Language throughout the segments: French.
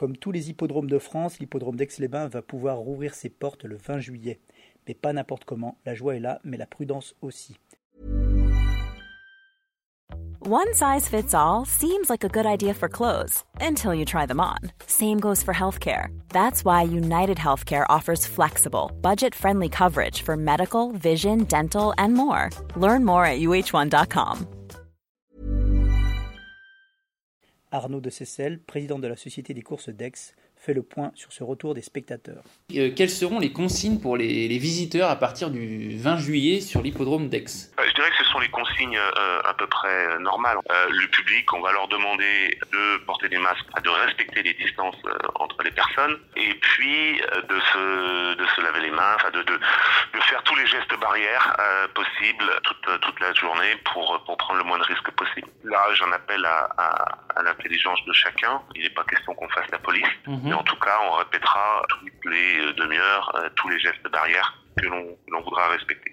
Comme tous les hippodromes de France, l'hippodrome d'Aix-les-Bains va pouvoir rouvrir ses portes le 20 juillet. Mais pas n'importe comment, la joie est là, mais la prudence aussi. One size fits all seems like a good idea for clothes until you try them on. Same goes for healthcare. That's why United Healthcare offers flexible, budget friendly coverage for medical, vision, dental, and more. Learn more at uh1.com. Arnaud de Seyssel, président de la Société des courses d'Aix, fait le point sur ce retour des spectateurs. Euh, quelles seront les consignes pour les, les, visiteurs à partir du 20 juillet sur l'hippodrome d'Aix? Sont les consignes euh, à peu près euh, normales. Euh, le public, on va leur demander de porter des masques, de respecter les distances euh, entre les personnes, et puis de se, de se laver les mains, enfin de, de, de faire tous les gestes barrières possibles toute, toute la journée pour, pour prendre le moins de risques possible. Là, j'en appelle à, à, à l'intelligence de chacun. Il n'est pas question qu'on fasse la police. -hmm. Mais en tout cas, on répétera toutes les demi-heures euh, tous les gestes barrières que l'on voudra respecter.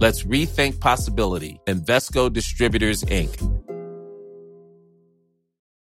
Let's rethink possibility. Invesco Distributors, Inc.